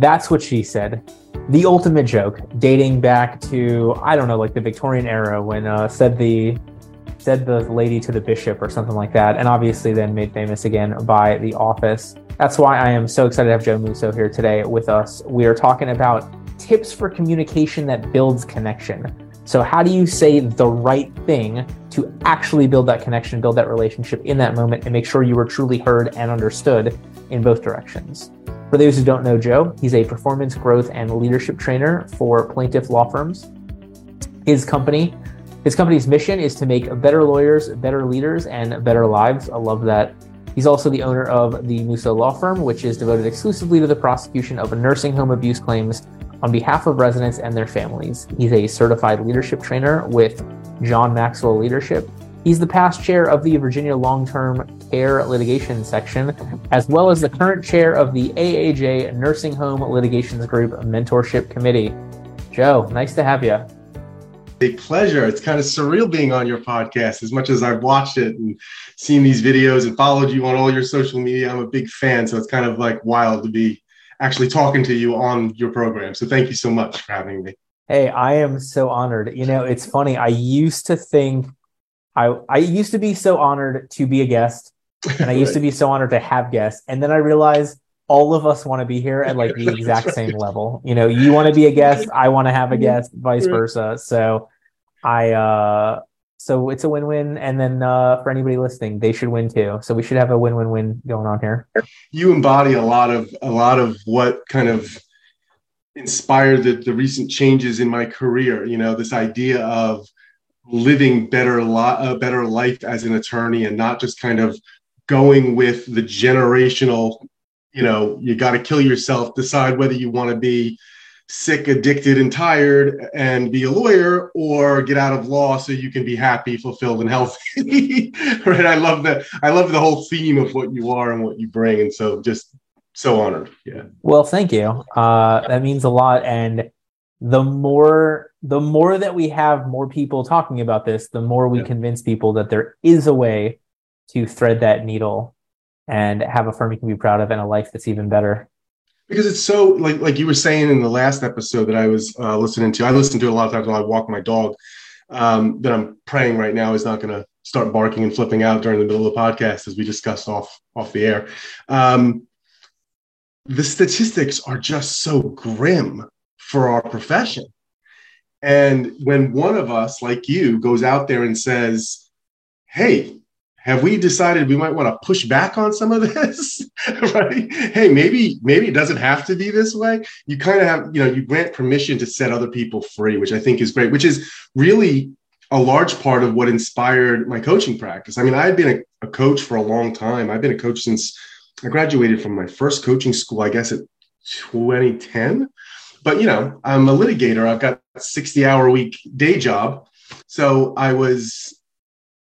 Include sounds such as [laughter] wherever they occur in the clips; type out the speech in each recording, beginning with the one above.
That's what she said. The ultimate joke, dating back to I don't know, like the Victorian era when uh, said the said the lady to the bishop or something like that, and obviously then made famous again by The Office. That's why I am so excited to have Joe Musso here today with us. We are talking about tips for communication that builds connection. So, how do you say the right thing to actually build that connection, build that relationship in that moment, and make sure you were truly heard and understood in both directions? For those who don't know Joe, he's a performance growth and leadership trainer for plaintiff law firms. His company, his company's mission is to make better lawyers, better leaders, and better lives. I love that. He's also the owner of the Musso Law Firm, which is devoted exclusively to the prosecution of nursing home abuse claims on behalf of residents and their families. He's a certified leadership trainer with John Maxwell Leadership He's the past chair of the Virginia Long Term Care Litigation Section, as well as the current chair of the AAJ Nursing Home Litigations Group Mentorship Committee. Joe, nice to have you. A pleasure. It's kind of surreal being on your podcast. As much as I've watched it and seen these videos and followed you on all your social media, I'm a big fan. So it's kind of like wild to be actually talking to you on your program. So thank you so much for having me. Hey, I am so honored. You know, it's funny. I used to think I I used to be so honored to be a guest, and I used [laughs] right. to be so honored to have guests, and then I realized all of us want to be here at like the [laughs] exact right. same level. You know, you want to be a guest, I want to have a guest, vice versa. So I uh so it's a win-win and then uh for anybody listening, they should win too. So we should have a win-win-win going on here. You embody a lot of a lot of what kind of inspired the, the recent changes in my career, you know, this idea of living better li- a better life as an attorney and not just kind of going with the generational you know you got to kill yourself decide whether you want to be sick addicted and tired and be a lawyer or get out of law so you can be happy fulfilled and healthy. [laughs] Right? I love that i love the whole theme of what you are and what you bring and so just so honored. Yeah. Well thank you. Uh that means a lot and the more the more that we have more people talking about this, the more we yeah. convince people that there is a way to thread that needle and have a firm you can be proud of and a life that's even better. Because it's so like like you were saying in the last episode that I was uh, listening to. I listen to it a lot of times when I walk my dog. Um, that I'm praying right now is not going to start barking and flipping out during the middle of the podcast, as we discussed off off the air. Um, the statistics are just so grim for our profession. And when one of us, like you, goes out there and says, Hey, have we decided we might want to push back on some of [laughs] this? [laughs] right? Hey, maybe, maybe it doesn't have to be this way. You kind of have, you know, you grant permission to set other people free, which I think is great, which is really a large part of what inspired my coaching practice. I mean, I've been a, a coach for a long time. I've been a coach since I graduated from my first coaching school, I guess at 2010 but you know, I'm a litigator. I've got a 60 hour week day job. So I was,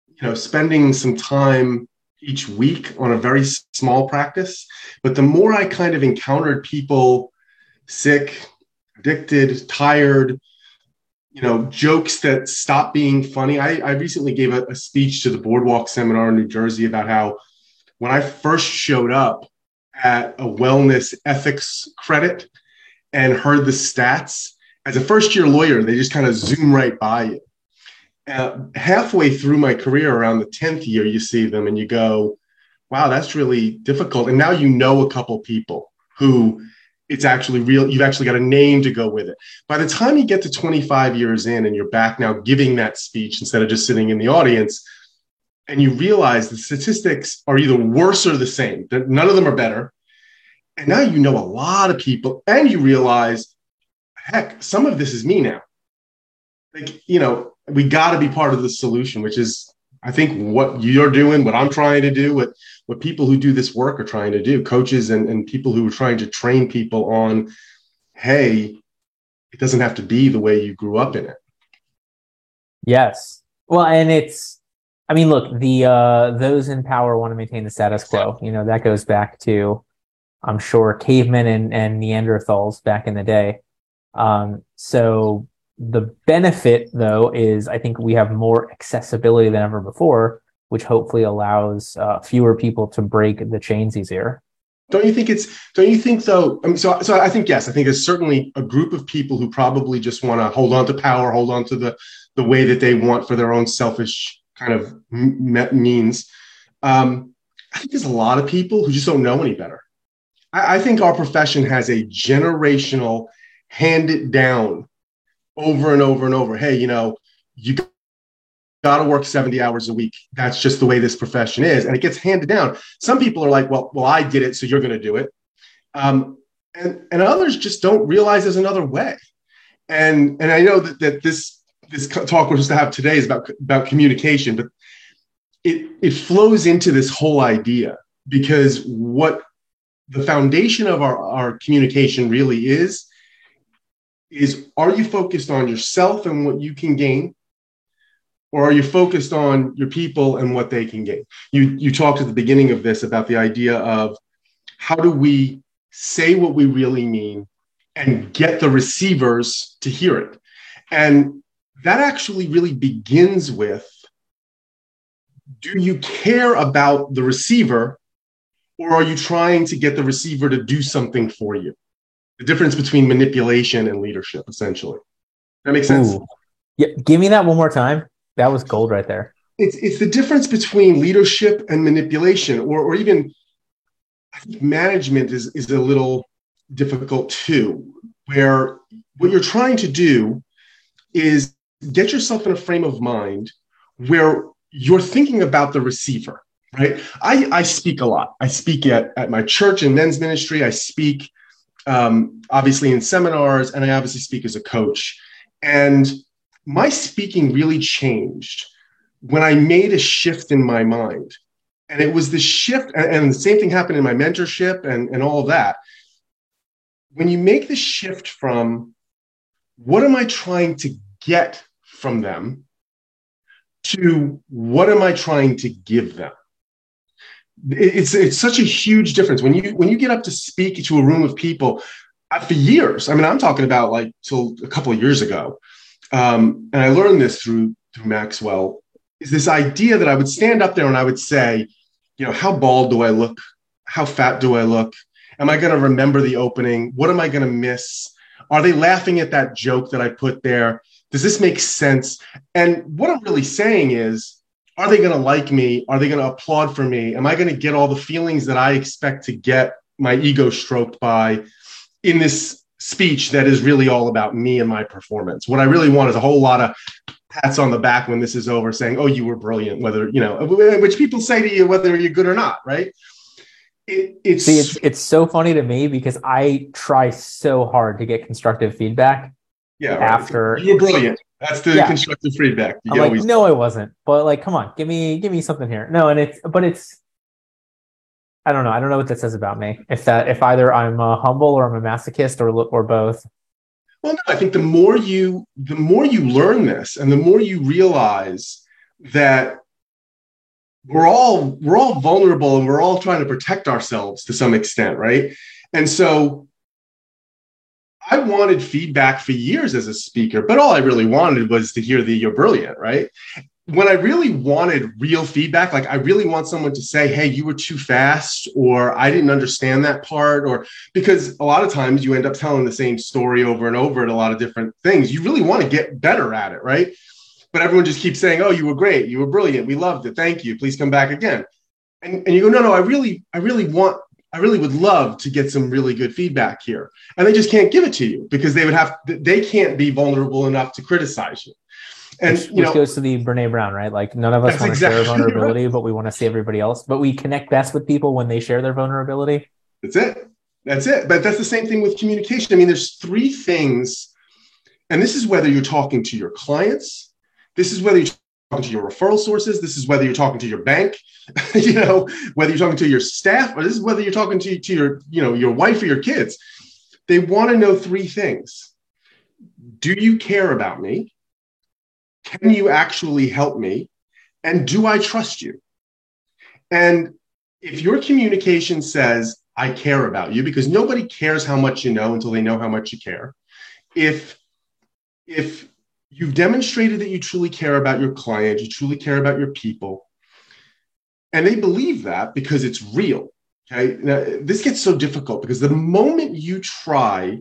you know, spending some time each week on a very small practice. But the more I kind of encountered people sick, addicted, tired, you know, jokes that stop being funny. I, I recently gave a, a speech to the Boardwalk Seminar in New Jersey about how when I first showed up at a wellness ethics credit, and heard the stats, as a first year lawyer, they just kind of zoom right by you. Uh, halfway through my career, around the 10th year, you see them and you go, wow, that's really difficult. And now you know a couple people who it's actually real. You've actually got a name to go with it. By the time you get to 25 years in and you're back now giving that speech instead of just sitting in the audience, and you realize the statistics are either worse or the same, none of them are better. And now you know a lot of people, and you realize, heck, some of this is me now. Like, you know, we got to be part of the solution, which is, I think, what you're doing, what I'm trying to do, what what people who do this work are trying to do, coaches and, and people who are trying to train people on, hey, it doesn't have to be the way you grew up in it. Yes. Well, and it's I mean, look, the uh those in power want to maintain the status quo. You know, that goes back to I'm sure cavemen and, and Neanderthals back in the day. Um, so the benefit though is I think we have more accessibility than ever before, which hopefully allows uh, fewer people to break the chains easier. Don't you think it's? Don't you think though? I mean, so, so I think yes. I think there's certainly a group of people who probably just want to hold on to power, hold on to the the way that they want for their own selfish kind of means. Um, I think there's a lot of people who just don't know any better. I, I think our profession has a generational hand it down over and over and over. Hey, you know, you got to work 70 hours a week. That's just the way this profession is. And it gets handed down. Some people are like, well, well, I did it, so you're going to do it. Um, and, and others just don't realize there's another way. And, and I know that, that this, this talk we're supposed to have today is about, about communication, but it, it flows into this whole idea because what the foundation of our, our communication really is, is are you focused on yourself and what you can gain? or are you focused on your people and what they can gain? You you talked at the beginning of this about the idea of how do we say what we really mean and get the receivers to hear it. And that actually really begins with do you care about the receiver or are you trying to get the receiver to do something for you? The difference between manipulation and leadership, essentially. That makes sense. Ooh. Yeah, give me that one more time. That was gold right there. It's it's the difference between leadership and manipulation, or or even management is is a little difficult too, where what you're trying to do is get yourself in a frame of mind where you're thinking about the receiver, right? I, I speak a lot. I speak at, at my church and men's ministry. I speak um, obviously in seminars, and I obviously speak as a coach. And my speaking really changed when I made a shift in my mind. And it was the shift, and, the same thing happened in my mentorship and, and all that. When you make the shift from what am I trying to get from them to what am I trying to give them? It's, it's such a huge difference when you when you get up to speak to a room of people uh, for years. I mean, I'm talking about like till a couple of years ago um, and I learned this through through Maxwell, is this idea that I would stand up there and I would say, you know, how bald do I look? How fat do I look? Am I going to remember the opening? What am I going to miss? Are they laughing at that joke that I put there? Does this make sense? And what I'm really saying is, are they going to like me? Are they going to applaud for me? Am I going to get all the feelings that I expect to get my ego stroked by in this speech that is really all about me and my performance. What I really want is a whole lot of pats on the back when this is over saying, oh, you were brilliant, whether, you know, which people say to you, whether you're good or not, right? It, it's, See, it's, it's so funny to me because I try so hard to get constructive feedback. Yeah. Right. After you're brilliant. That's the yeah. constructive feedback. You I'm like, always... no, I wasn't. But like, come on, give me, give me something here. No, and it's, but it's, I don't know. I don't know what that says about me. If that, if either I'm uh, humble or I'm a masochist or or both. Well, no, I think the more you the more you learn this, and the more you realize that we're all we're all vulnerable and we're all trying to protect ourselves to some extent, right? And so I wanted feedback for years as a speaker, but all I really wanted was to hear the you're brilliant, right? when I really wanted real feedback, like I really want someone to say, Hey, you were too fast, or I didn't understand that part, or because a lot of times you end up telling the same story over and over at a lot of different things. You really want to get better at it, right? But everyone just keeps saying, Oh, you were great, you were brilliant, we loved it, thank you, please come back again. And, and you go, No, no, I really, I really want, I really would love to get some really good feedback here. And they just can't give it to you because they would have, they can't be vulnerable enough to criticize you and which, which goes to the Brene Brown, right? Like none of us want to exactly [laughs] share vulnerability, right. but we want to see everybody else. But we connect best with people when they share their vulnerability. That's it. That's it. But that's the same thing with communication. I mean, there's three things, and this is whether you're talking to your clients, this is whether you're talking to your referral sources, this is whether you're talking to your bank, [laughs] you know, whether you're talking to your staff, or this is whether you're talking to, to your, you know, your wife or your kids. They want to know three things. Do you care about me? Can you actually help me? And do I trust you? And if your communication says, I care about you, because nobody cares how much you know until they know how much you care. If, if you've demonstrated that you truly care about your client, you truly care about your people, and they believe that because it's real, Okay. Now, this gets so difficult because the moment you try,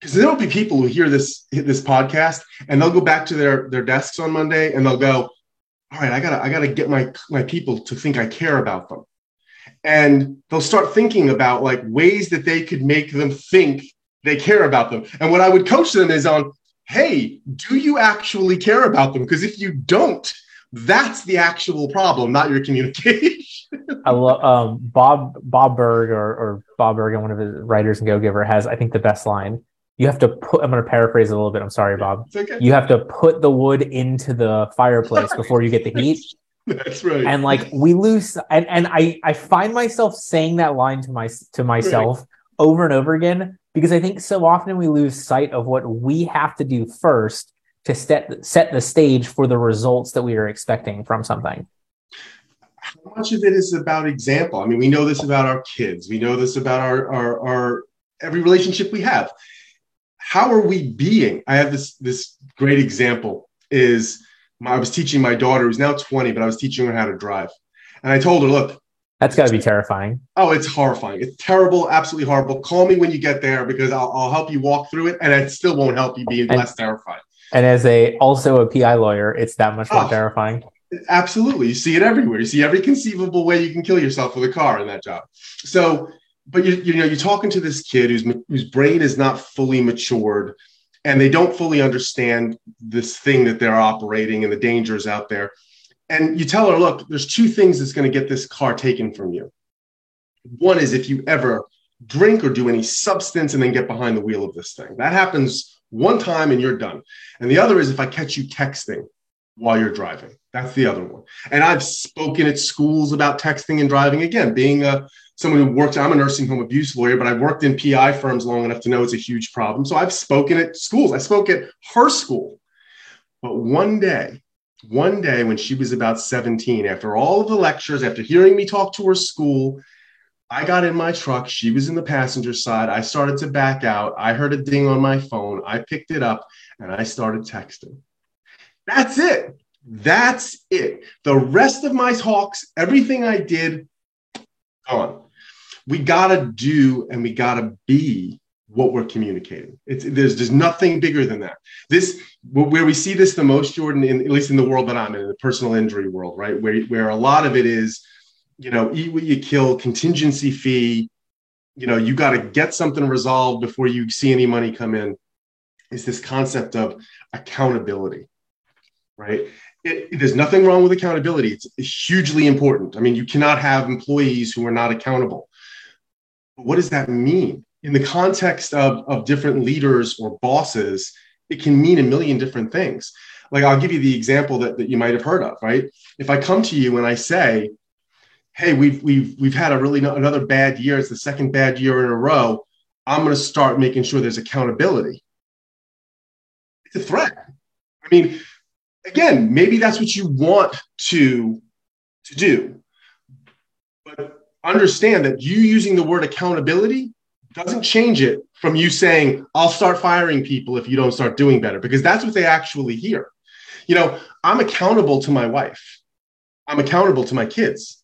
because there'll be people who hear this this podcast and they'll go back to their their desks on Monday and they'll go, all right, I gotta I gotta get my my people to think I care about them, and they'll start thinking about like ways that they could make them think they care about them. And what I would coach them is on, hey, do you actually care about them? Because if you don't, that's the actual problem, not your communication. [laughs] I love um, Bob Bob Burg or, or Bob Berg, and one of his writers and Go Giver, has I think the best line. You have to put. I'm going to paraphrase it a little bit. I'm sorry, Bob. Okay. You have to put the wood into the fireplace before you get the heat. [laughs] That's right. And like we lose, and and I I find myself saying that line to my to myself right. over and over again because I think so often we lose sight of what we have to do first to set set the stage for the results that we are expecting from something. How much of it is about example? I mean we know this about our kids. We know this about our our, our every relationship we have. How are we being? I have this this great example is my, i was teaching my daughter who's now 20 but i was teaching her how to drive. And i told her look that's got to be terrifying. Oh, it's horrifying. It's terrible, absolutely horrible. Call me when you get there because I'll, I'll help you walk through it, and it still won't help you be and, less terrified. And as a also a PI lawyer, it's that much more oh, terrifying. Absolutely, you see it everywhere. You see every conceivable way you can kill yourself with a car in that job. So, but you you know you're talking to this kid whose whose brain is not fully matured, and they don't fully understand this thing that they're operating and the dangers out there and you tell her, look, there's two things that's going to get this car taken from you. One is if you ever drink or do any substance and then get behind the wheel of this thing. That happens one time and you're done. And the other is if I catch you texting while you're driving. That's the other one. And I've spoken at schools about texting and driving. Again, being a someone who works, I'm a nursing home abuse lawyer, but I've worked in PI firms long enough to know it's a huge problem. So I've spoken at schools. I spoke at her school. But one day one day when she was about 17, after all of the lectures, after hearing me talk to her school, I got in my truck. She was in the passenger side. I started to back out. I heard a ding on my phone. I picked it up and I started texting. That's it. That's it. The rest of my talks, everything I did, gone. We got to do and we got to be what we're communicating. It's there's there's nothing bigger than that. This where we see this the most, Jordan, in, at least in the world that I'm in, the personal injury world, right? Where where a lot of it is, you know, eat what you kill, contingency fee. You know, you got to get something resolved before you see any money come in. Is this concept of accountability, right? It, there's nothing wrong with accountability. It's, hugely important. I mean, you cannot have employees who are not accountable. What does that mean? In the context of, of different leaders or bosses, it can mean a million different things. Like I'll give you the example that, that you might have heard of, right? If I come to you and I say, hey, we've we've we've had a really another bad year, it's the second bad year in a row. I'm to start making sure there's accountability. It's a threat. I mean, again, maybe that's what you want to to do. But understand that you using the word accountability doesn't change it from you saying, I'll start firing people if you don't start doing better, because that's what they actually hear. You know, I'm accountable to my wife, I'm accountable to my kids,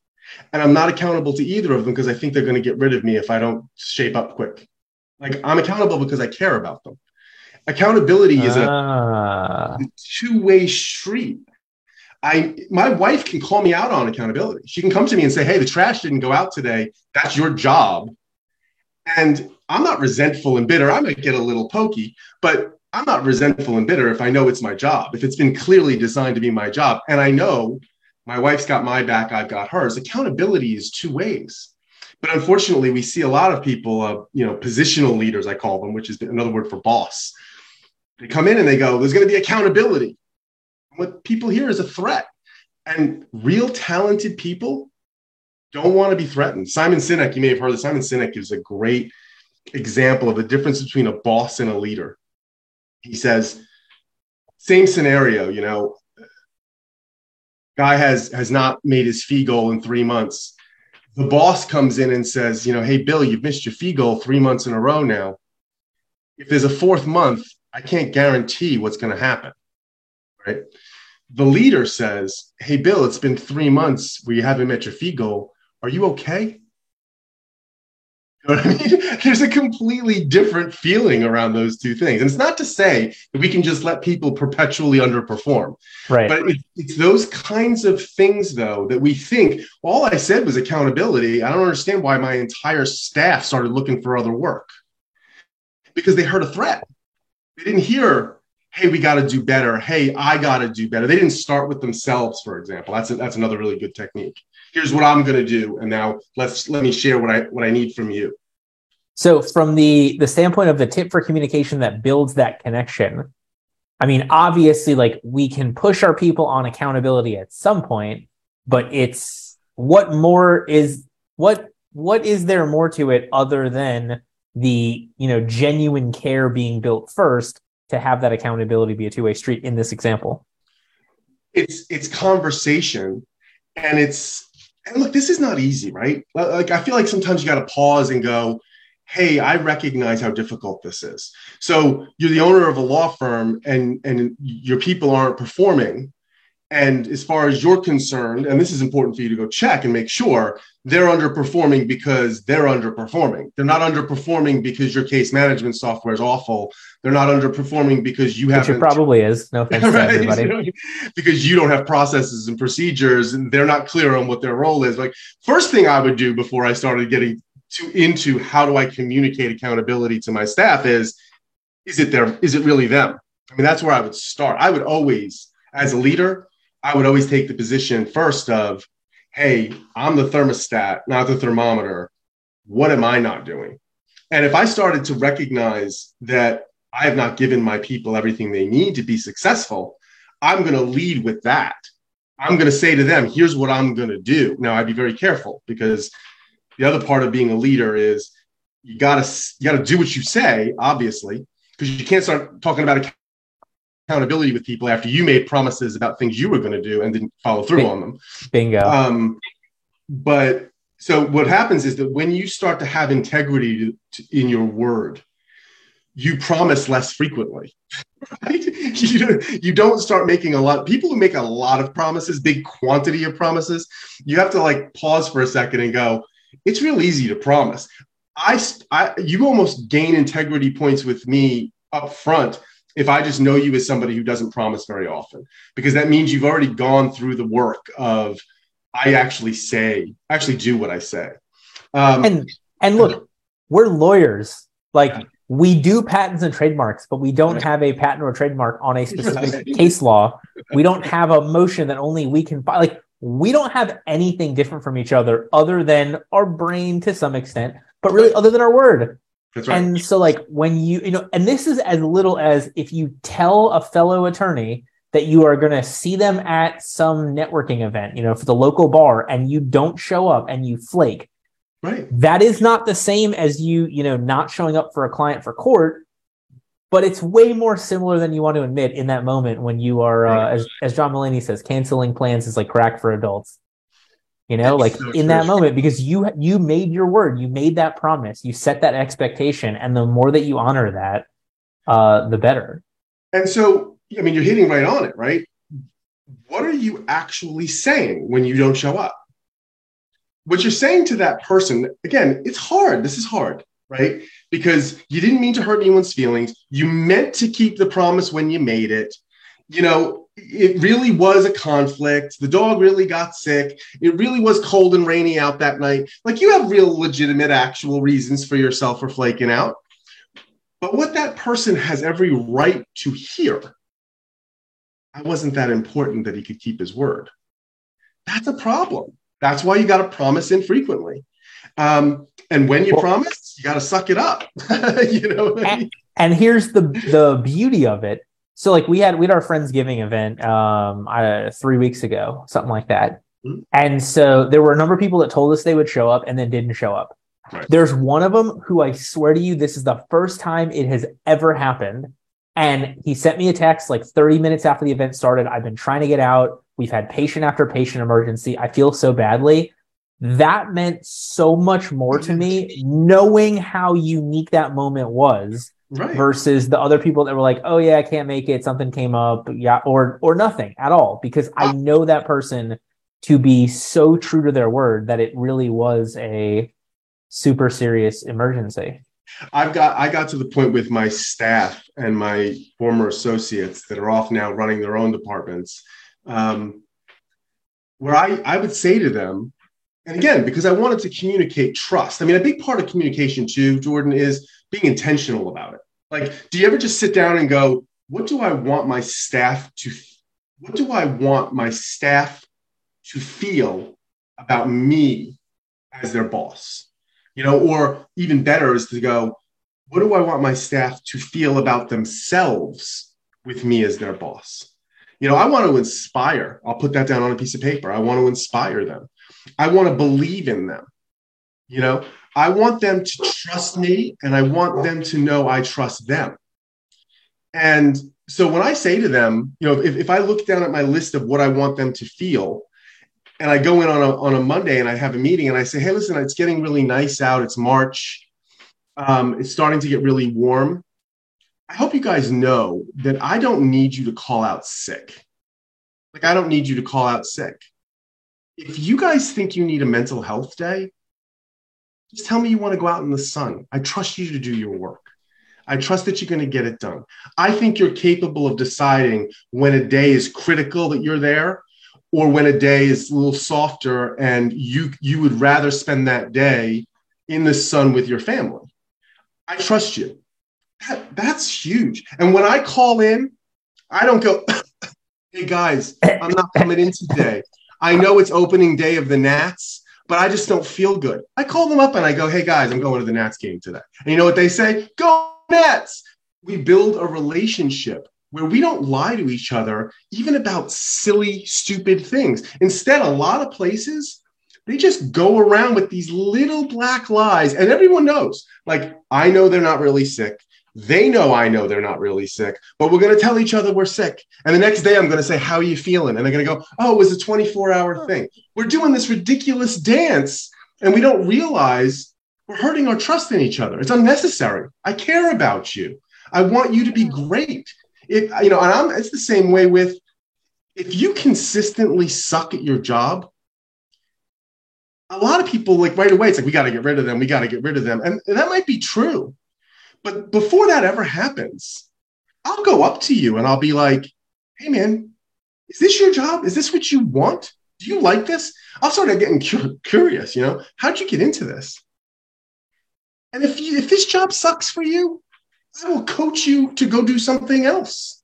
and I'm not accountable to either of them because I think they're going to get rid of me if I don't shape up quick. Like, I'm accountable because I care about them. Accountability is ah. a two way street. I my wife can call me out on accountability. She can come to me and say, "Hey, the trash didn't go out today. That's your job." And I'm not resentful and bitter. I might get a little pokey, but I'm not resentful and bitter if I know it's my job, if it's been clearly designed to be my job. And I know my wife's got my back, I've got hers. Accountability is two ways. But unfortunately, we see a lot of people, uh, you know, positional leaders, I call them, which is another word for boss. They come in and they go, there's going to be accountability. What people hear is a threat. And real talented people don't want to be threatened. Simon Sinek, you may have heard of Simon Sinek is a great example of the difference between a boss and a leader. He says, same scenario, you know, guy has has not made his fee goal in three months. The boss comes in and says, you know, hey Bill, you've missed your fee goal three months in a row now. If there's a fourth month, I can't guarantee what's going to happen. Right. The leader says, Hey Bill, it's been three months where you haven't met your fee goal. Are you okay? You know I mean? [laughs] There's a completely different feeling around those two things. And it's not to say that we can just let people perpetually underperform. Right. But it, it's those kinds of things, though, that we think all I said was accountability. I don't understand why my entire staff started looking for other work because they heard a threat. They didn't hear, hey, we got to do better. Hey, I got to do better. They didn't start with themselves, for example. That's, a, that's another really good technique here's what I'm going to do, and now let's let me share what I what I need from you. So, from the the standpoint of the tip for communication that builds that connection, I mean, obviously, like we can push our people on accountability at some point, but it's what more is what what is there more to it other than the you know genuine care being built first to have that accountability be a two way street in this example? It's it's conversation, and it's and look, this is not easy, right? Like, I feel like sometimes you got to pause and go, hey, I recognize how difficult this is. So you're the owner of a law firm and, and your people aren't performing. And as far as you're concerned, and this is important for you to go check and make sure they're underperforming because they're underperforming. They're not underperforming because your case management software is awful. They're not underperforming because you have. It probably is. No offense [laughs] right? to everybody. [laughs] because you don't have processes and procedures, and they're not clear on what their role is. Like first thing I would do before I started getting to into how do I communicate accountability to my staff is, is it there? Is it really them? I mean, that's where I would start. I would always, as a leader, I would always take the position first of, hey, I'm the thermostat, not the thermometer. What am I not doing? And if I started to recognize that I have not given my people everything they need to be successful, I'm going to lead with that. I'm going to say to them, here's what I'm going to do. Now, I'd be very careful because the other part of being a leader is you got to you got to do what you say, obviously, because you can't start talking about accountability with people after you made promises about things you were going to do and didn't follow through on them. Bingo. Um, but so what happens is that when you start to have integrity to, to, in your word, you promise less frequently. [laughs] Right? You, you don't start making a lot. People who make a lot of promises, big quantity of promises, you have to like pause for a second and go. It's real easy to promise. I, I you almost gain integrity points with me up front if I just know you as somebody who doesn't promise very often, because that means you've already gone through the work of I actually say, actually do what I say. Um, and and look, we're lawyers. Like we do patents and trademarks, but we don't have a patent or trademark on a specific [laughs] case law. We don't have a motion that only we can file. Like we don't have anything different from each other other than our brain to some extent, but really other than our word. Right. And so, like, when you, you know, and this is as little as if you tell a fellow attorney that you are going to see them at some networking event, you know, for the local bar, and you don't show up and you flake. Right. That is not the same as you, you know, not showing up for a client for court, but it's way more similar than you want to admit in that moment when you are, uh, uh, as, as John Mulaney says, canceling plans is like crack for adults you know That's like so in true. that moment because you you made your word you made that promise you set that expectation and the more that you honor that uh the better. And so i mean you're hitting right on it right? What are you actually saying when you don't show up? What you're saying to that person again it's hard. This is hard right? Because you didn't mean to hurt anyone's feelings. You meant to keep the promise when you made it. You know it really was a conflict. The dog really got sick. It really was cold and rainy out that night. Like you have real legitimate, actual reasons for yourself for flaking out. But what that person has every right to hear, I wasn't that important that he could keep his word. That's a problem. That's why you got to promise infrequently. Um, and when you well, promise, you got to suck it up. [laughs] you know. And, I mean? and here's the the beauty of it so like we had we had our friendsgiving event um uh, three weeks ago something like that. Mm-hmm. and so there were a number of people that told us they would show up and then didn't show up. Right. there's one of them who i swear to you this is the first time it has ever happened. And he sent me a text like 30 minutes after the event started. I've been trying to get out. We've had patient after patient emergency. I feel so badly. That meant so much more to me knowing how unique that moment was right. versus the other people that were like, "Oh yeah, I can't make it. Something came up." Yeah, or or nothing at all because I know that person to be so true to their word that it really was a super serious emergency. I've got I got to the point with my staff and my former associates that are off now running their own departments, um, where I I would say to them, and again because I wanted to communicate trust. I mean, a big part of communication too, Jordan, is being intentional about it. Like, do you ever just sit down and go, what do I want my staff to? What do I want my staff to feel about me as their boss? you know, or even better is to go, what do I want my staff to feel about themselves with me as their boss? You know, I want to inspire. I'll put that down on a piece of paper. I want to inspire them. I want to believe in them. You know, I want them to trust me and I want them to know I trust them. And so when I say to them, you know, if, if I look down at my list of what I want them to feel, and I go in on a, on a Monday and I have a meeting and I say, hey, listen, it's getting really nice out. It's March. Um, it's starting to get really warm. I hope you guys know that I don't need you to call out sick. Like, I don't need you to call out sick. If you guys think you need a mental health day, just tell me you want to go out in the sun. I trust you to do your work. I trust that you're going to get it done. I think you're capable of deciding when a day is critical that you're there or when a day is a little softer and you you would rather spend that day in the sun with your family i trust you that, that's huge and when i call in i don't go [laughs] hey guys i'm not coming in today i know it's opening day of the nats but i just don't feel good i call them up and i go hey guys i'm going to the nats game today and you know what they say go nats we build a relationship where we don't lie to each other, even about silly, stupid things. Instead, a lot of places, they just go around with these little black lies, and everyone knows. Like, I know they're not really sick. They know I know they're not really sick, but we're going to tell each other we're sick. And the next day, I'm going to say, How are you feeling? And they're going to go, Oh, it was a 24 hour thing. We're doing this ridiculous dance, and we don't realize we're hurting our trust in each other. It's unnecessary. I care about you. I want you to be hmm. great if you know, and I'm it's the same way with if you consistently suck at your job, a lot of people like right away, it's like we got to get rid of them, we got to get rid of them. And, and that might be true. But before that ever happens, I'll go up to you and I'll be like, hey man, is this your job? Is this what you want? Do you like this? I'll start getting cu- curious, you know, how'd you get into this? And if you, if this job sucks for you, I will coach you to go do something else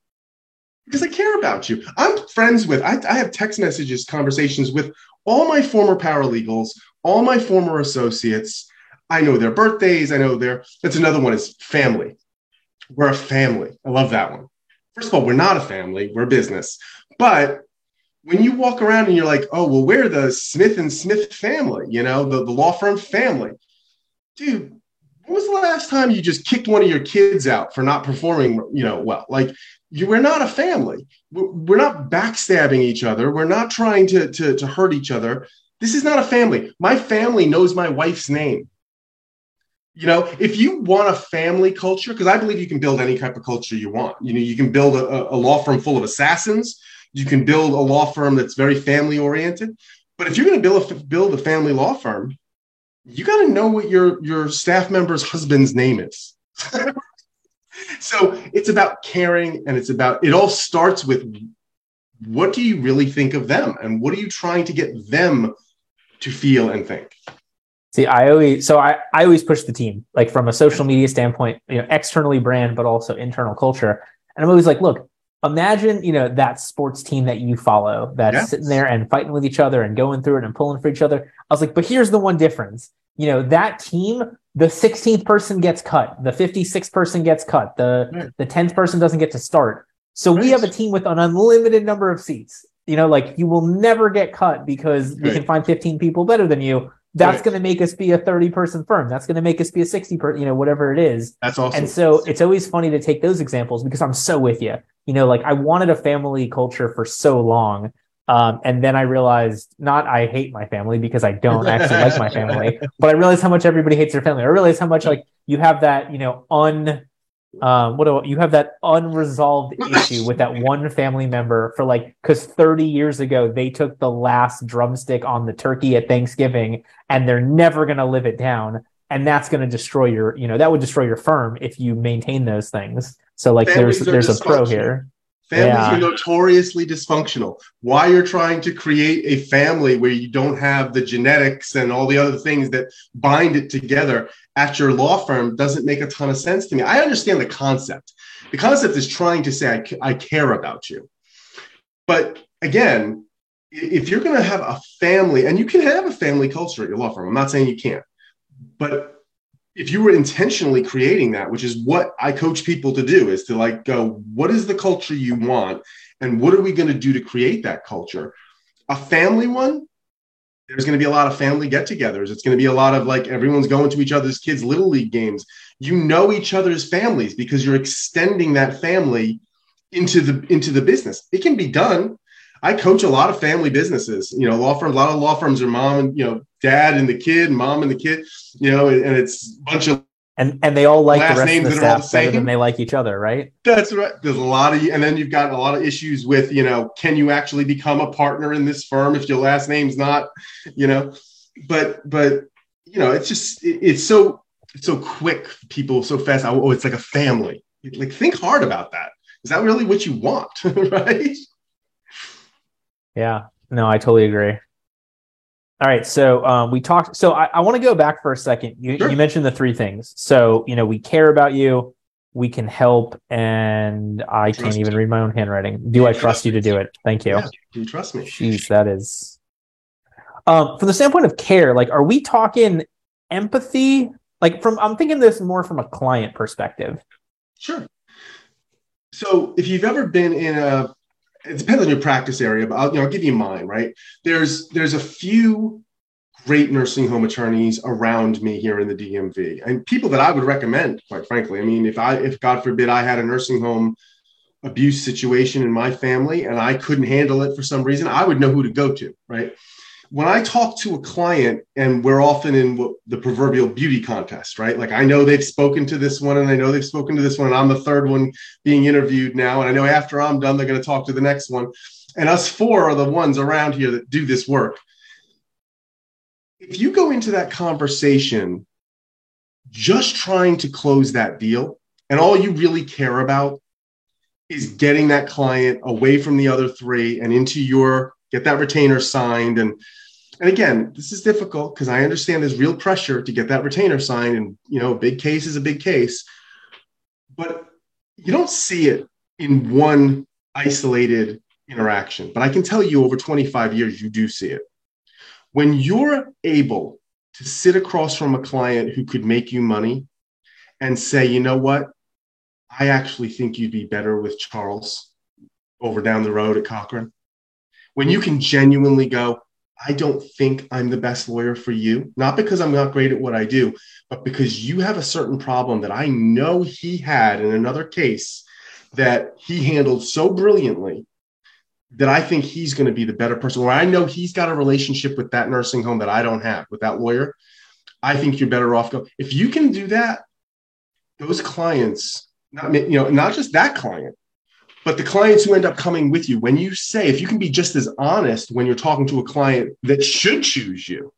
because I care about you. I'm friends with, I, I have text messages, conversations with all my former paralegals, all my former associates. I know their birthdays. I know their, that's another one is family. We're a family. I love that one. First of all, we're not a family, we're a business. But when you walk around and you're like, oh, well, we're the Smith and Smith family, you know, the, the law firm family. Dude, when was the last time you just kicked one of your kids out for not performing you know well like you, we're not a family we're not backstabbing each other we're not trying to, to, to hurt each other this is not a family my family knows my wife's name you know if you want a family culture because i believe you can build any type of culture you want. You know you can build a, a law firm full of assassins. You can build a law firm that's very family oriented. But if you're going to build a, build a family law firm you got to know what your your staff member's husband's name is. [laughs] so it's about caring and it's about it all starts with what do you really think of them and what are you trying to get them to feel and think see i always so i, I always push the team like from a social media standpoint you know externally brand but also internal culture and i'm always like look imagine you know that sports team that you follow that's yes. sitting there and fighting with each other and going through it and pulling for each other i was like but here's the one difference you know that team the 16th person gets cut the 56th person gets cut the right. the 10th person doesn't get to start so right. we have a team with an unlimited number of seats you know like you will never get cut because right. we can find 15 people better than you that's right. going to make us be a 30 person firm. That's going to make us be a 60 per you know whatever it is. That's awesome. and so it's always funny to take those examples because i'm so with you you know like i wanted a family culture for so long um, and then I realized not I hate my family because I don't actually like my [laughs] family, but I realized how much everybody hates their family. I realized how much like you have that, you know, un um, what do, you have that unresolved [laughs] issue with that one family member for like because 30 years ago they took the last drumstick on the turkey at Thanksgiving and they're never gonna live it down. and that's going to destroy your you know that would destroy your firm if you maintain those things so like Families there's there's a pro here Families Yeah. are notoriously dysfunctional. Why you're trying to create a family where you don't have the genetics and all the other things that bind it together at your law firm doesn't make a ton of sense to me. I understand the concept. The concept is trying to say, I, I care about you. But again, if you're going to have a family, and you can have a family culture at your law firm, I'm not saying you can't, but if you were intentionally creating that, which is what I coach people to do, is to like go, what is the culture you want? And what are we going to do to create that culture? A family one, there's going to be a lot of family get togethers. It's going to be a lot of like everyone's going to each other's kids' little league games. You know each other's families because you're extending that family into the into the business. It can be done. I coach a lot of family businesses. You know, law firms. A lot of law firms are mom and you know dad and the kid, mom and the kid. You know, and, and it's a bunch of and and they all like Last the rest names of the that are all staff the better than they like each other right That's right. There's a lot of, and then you've got a lot of issues with, you know, can you actually become a partner in this firm if your last name's not, you know, but, but, you know, it's just, it- it's so, it's so quick. People so fast. Oh, oh it's like a family. Like, think hard about that. Is that really what you want? [laughs] right? Yeah, no, I totally agree. All right, so um, we talked. So I, I want to go back for a second. You, Sure. you mentioned the three things. So you know, we care about you, we can help, and I can't Trust. even read my own handwriting. Do I trust you to do it? Thank you. Yeah. Do you trust me? Jeez, that is. Um, from the standpoint of care, like, are we talking empathy? Like, from I'm thinking this more from a client perspective. Sure. So if you've ever been in a, it depends on your practice area, but I'll, you know, I'll give you mine, right? There's there's a few great nursing home attorneys around me here in the DMV and people that I would recommend, quite frankly. I mean, if I if God forbid I had a nursing home abuse situation in my family and I couldn't handle it for some reason, I would know who to go to, right? When I talk to a client, and we're often in the proverbial beauty contest, right? Like I know they've spoken to this one, and I know they've spoken to this one, and I'm the third one being interviewed now, and I know after I'm done, they're going to talk to the next one, and us four are the ones around here that do this work. If you go into that conversation just trying to close that deal, and all you really care about is getting that client away from the other three and into your get that retainer signed and and again this is difficult because i understand there's real pressure to get that retainer signed and you know a big case is a big case. But you don't see it in one isolated interaction. But i can tell you over 25 years you do see it. When you're able to sit across from a client who could make you money and say you know what? I actually think you'd be better with charles over down the road at cochrane. When you can genuinely go, I don't think I'm the best lawyer for you, not because I'm not great at what I do, but because you have a certain problem that I know he had in another case that he handled so brilliantly that I think he's going to be the better person. Or I know he's got a relationship with that nursing home that I don't have with that lawyer. I think you're better off go. If you can do that, those clients, not you know, not just that client, but the clients who end up coming with you, when you say, if you can be just as honest when you're talking to a client that should choose you,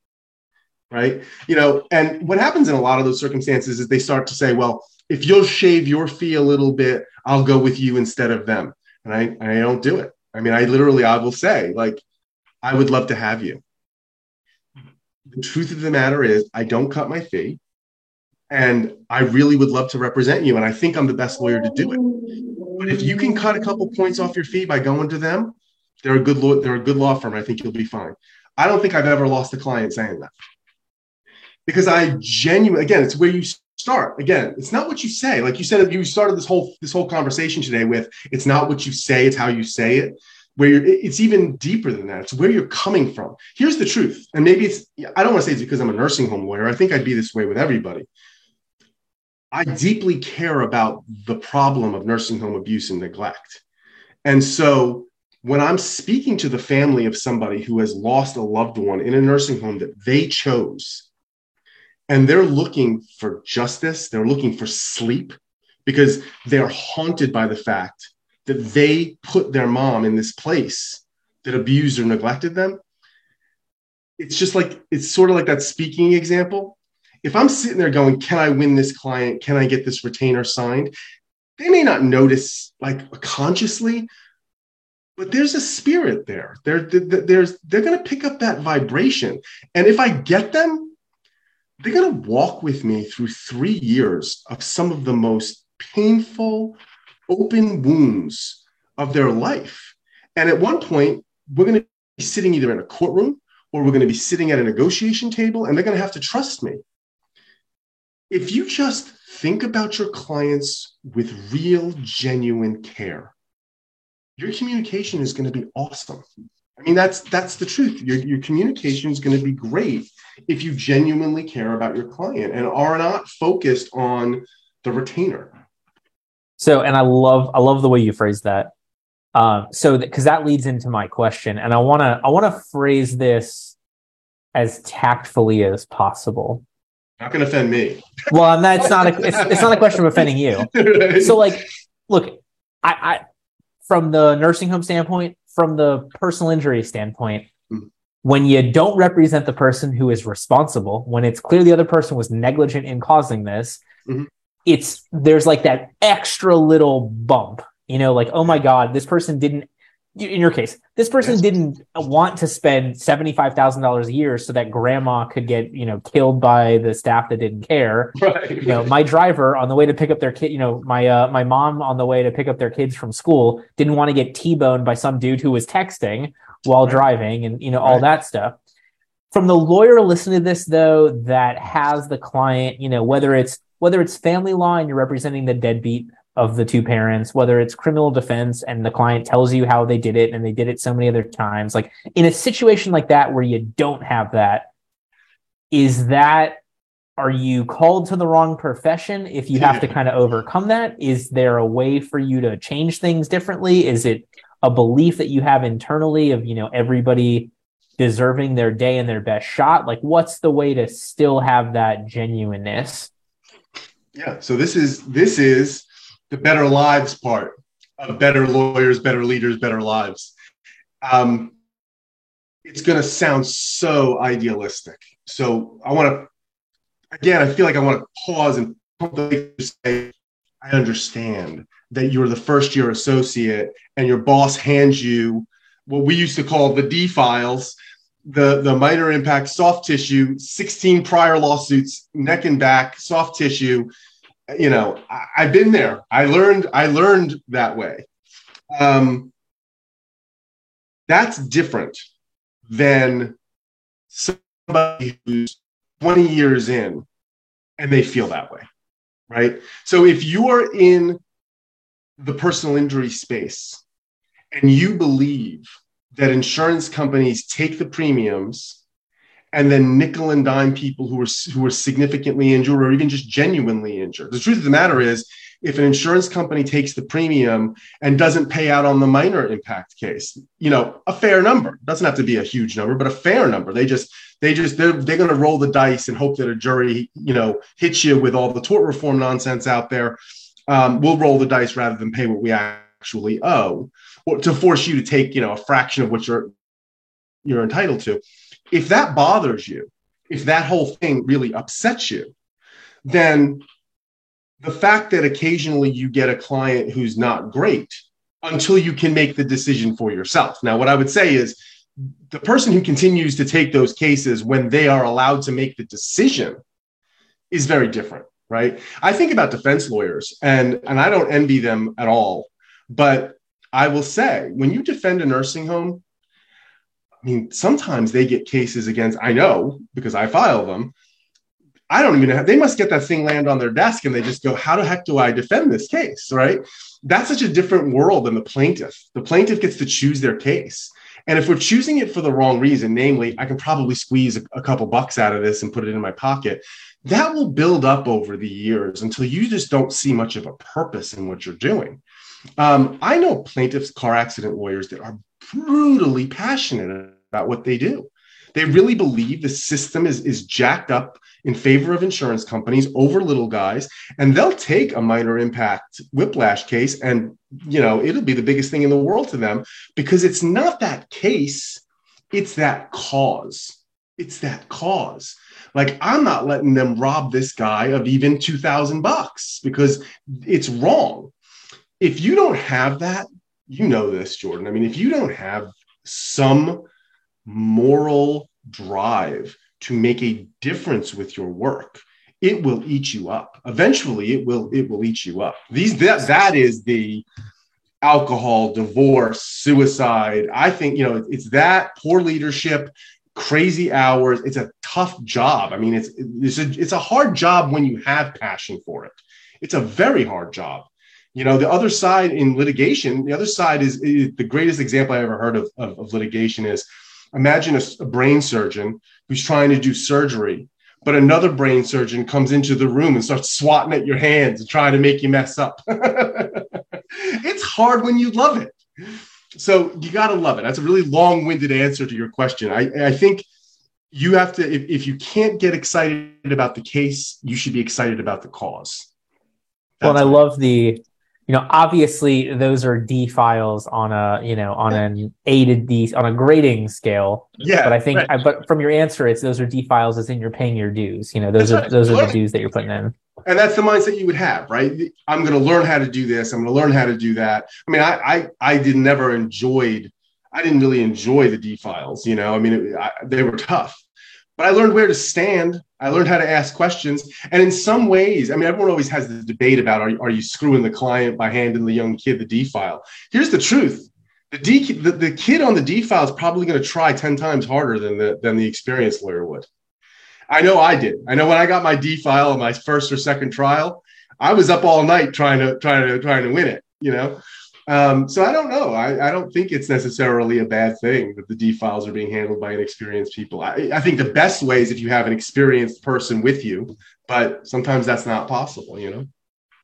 right? You know, and what happens in a lot of those circumstances is they start to say, well, if you'll shave your fee a little bit, I'll go with you instead of them. And I, I don't do it. I mean, I literally, I will say, like, I would love to have you. The truth of the matter is, I don't cut my fee. And I really would love to represent you. And I think I'm the best lawyer to do it. But if you can cut a couple points off your fee by going to them, they're a good law, they're a good law firm. I think you'll be fine. I don't think I've ever lost a client saying that. Because I genuinely, again, it's where you start. Again, it's not what you say. Like you said, you started this whole this whole conversation today with it's not what you say, it's how you say it. Where it's even deeper than that. It's where you're coming from. Here's the truth, and maybe it's I don't want to say it's because I'm a nursing home lawyer. I think I'd be this way with everybody. I deeply care about the problem of nursing home abuse and neglect. And so when I'm speaking to the family of somebody who has lost a loved one in a nursing home that they chose, and they're looking for justice, they're looking for sleep because they're haunted by the fact that they put their mom in this place that abused or neglected them. It's just like, it's sort of like that speaking example if I'm sitting there going, can I win this client? Can I get this retainer signed? They may not notice like consciously, but there's a spirit there. They're, there's, they're going to pick up that vibration. And if I get them, they're going to walk with me through three years of some of the most painful, open wounds of their life. And at one point, we're going to be sitting either in a courtroom or we're going to be sitting at a negotiation table and they're going to have to trust me. If you just think about your clients with real, genuine care, your communication is going to be awesome. I mean, that's that's the truth. Your, your communication is going to be great if you genuinely care about your client and are not focused on the retainer. So, and I love I love the way you phrase that. Um, so because that, that leads into my question, and I want to I want to phrase this as tactfully as possible. Not going to offend me. Well, and that's not a it's, it's, not a question of offending you. right. [laughs] So, like, look, I, I from the nursing home standpoint, from the personal injury standpoint, mm-hmm. when you don't represent the person who is responsible, when it's clear the other person was negligent in causing this, mm-hmm. it's there's like that extra little bump, you know, like, oh my God, this person didn't in your case, this person yes. didn't want to spend seventy-five thousand dollars a year so that grandma could get, you know, killed by the staff that didn't care. [laughs] Right. You know, my driver on the way to pick up their kid, you know, my uh, my mom on the way to pick up their kids from school didn't want to get t-boned by some dude who was texting while right. driving, and you know all right. that stuff. From the lawyer listening to this, though, that has the client, you know, whether it's whether it's family law and you're representing the deadbeat of the two parents, whether it's criminal defense and the client tells you how they did it and they did it so many other times. Like in a situation like that where you don't have that, is that are you called to the wrong profession if you have to kind of overcome that? Is there a way for you to change things differently? Is it a belief that you have internally of, you know, everybody deserving their day and their best shot? Like what's the way to still have that genuineness? Yeah. So this is this is the better lives part of better lawyers, better leaders, better lives. Um, it's going to sound so idealistic. So I want to, again, I feel like I want to pause and say, I understand that you're the first year associate and your boss hands you what we used to call the D files, the, the minor impact soft tissue, 16 prior lawsuits, neck and back, soft tissue you know, I, have been there. I learned, I learned that way. Um, that's different than somebody who's 20 years in and they feel that way, right? So if you are in the personal injury space and you believe that insurance companies take the premiums and then nickel and dime people who are who are significantly injured or even just genuinely injured. The truth of the matter is, if an insurance company takes the premium and doesn't pay out on the minor impact case, you know, a fair number doesn't have to be a huge number, but a fair number. They just they just they're, they're going to roll the dice and hope that a jury, you know, hits you with all the tort reform nonsense out there. Um, we'll roll the dice rather than pay what we actually owe, or to force you to take, you know, a fraction of what you're you're entitled to if that bothers you, if that whole thing really upsets you, then the fact that occasionally you get a client who's not great until you can make the decision for yourself. Now, what I would say is the person who continues to take those cases when they are allowed to make the decision is very different, right? I think about defense lawyers and, and I don't envy them at all. But I will say, when you defend a nursing home, I mean, sometimes they get cases against, I know because I file them. I don't even know. They must get that thing land on their desk and they just go, How the heck do I defend this case? Right. That's such a different world than the plaintiff. The plaintiff gets to choose their case. And if we're choosing it for the wrong reason, namely, I can probably squeeze a, a couple bucks out of this and put it in my pocket, that will build up over the years until you just don't see much of a purpose in what you're doing. Um, I know plaintiffs, car accident lawyers that are brutally passionate about what they do. They really believe the system is, is jacked up in favor of insurance companies over little guys, and they'll take a minor impact whiplash case and you know it'll be the biggest thing in the world to them because it's not that case, it's that cause. it's that cause. Like I'm not letting them rob this guy of even 2000 bucks because it's wrong. If you don't have that, you know this, Jordan. I mean, if you don't have some moral drive to make a difference with your work, it will eat you up. Eventually, it will it will eat you up. These that that is the alcohol, divorce, suicide. I think you know it's that poor leadership, crazy hours. It's a tough job. I mean, it's it's a, it's a hard job when you have passion for it. It's a very hard job. You know, the other side in litigation, the other side is, is the greatest example I ever heard of, of, of litigation is imagine a, a brain surgeon who's trying to do surgery but another brain surgeon comes into the room and starts swatting at your hands and trying to make you mess up. [laughs] it's hard when you love it. So you got to love it. That's a really long winded answer to your question. I, I think you have to, if, if you can't get excited about the case, you should be excited about the cause. That's well, and I love the you know, obviously those are D files on a, you know, on an A to D on a grading scale. Yeah. But I think, right. I, but from your answer, it's those are D files as in you're paying your dues. You know, those that's are right. those are the dues that you're putting in. And that's the mindset you would have, right? I'm going to learn how to do this. I'm going to learn how to do that. I mean, I I, I did never enjoyed. I didn't really enjoy the D files. You know, I mean, it, I, they were tough but I learned where to stand. I learned how to ask questions. And in some ways, I mean, everyone always has the debate about are, are you screwing the client by handing the young kid the D file? Here's the truth. The, D, the, the kid on the D file is probably going to try 10 times harder than the, than the experienced lawyer would. I know I did. I know when I got my D file on my first or second trial, I was up all night trying to, trying to, trying to win it, you know? Um, so I don't know. I, I, don't think it's necessarily a bad thing that the D files are being handled by inexperienced people. I, I, think the best way is if you have an experienced person with you, but sometimes that's not possible, you know?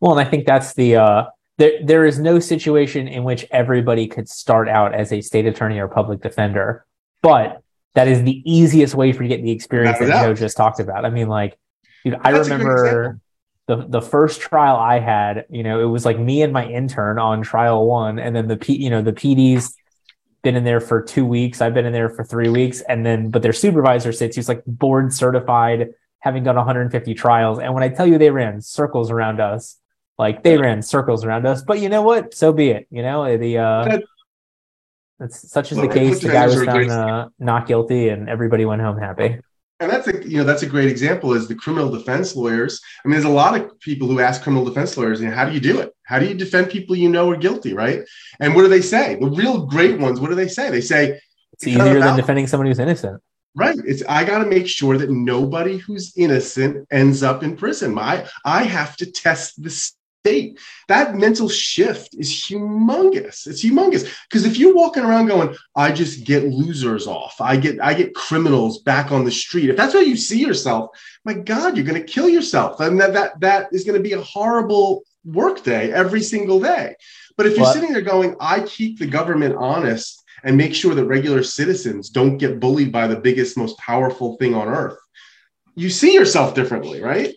Well, and I think that's the, uh, there, there is no situation in which everybody could start out as a state attorney or public defender, but that is the easiest way for you to get the experience that Joe just talked about. I mean, like, dude, I remember the the first trial I had, you know, it was like me and my intern on trial one, and then the P, you know, the PD's been in there for two weeks. I've been in there for three weeks, and then but their supervisor sits, he's like board certified, having done 150 trials. And when I tell you they ran circles around us, like they ran circles around us. But you know what? So be it. You know the. uh that's such as the case. The guy was found uh, not guilty, and everybody went home happy and that's a you know that's a great example is the criminal defense lawyers. I mean there's a lot of people who ask criminal defense lawyers you know how do you do it? How do you defend people you know are guilty right? And what do they say? The real great ones what do they say? They say it's, it's easier than defending someone who's innocent. Right. It's i got to make sure that nobody who's innocent ends up in prison. My i have to test the state. That mental shift is humongous. It's humongous because if you're walking around going, "I just get losers off. I get I get criminals back on the street." If that's how you see yourself, my God, you're going to kill yourself, and that that that is going to be a horrible workday every single day. But if you're sitting there going, "I keep the government honest." And make sure that regular citizens don't get bullied by the biggest, most powerful thing on earth. You see yourself differently, right?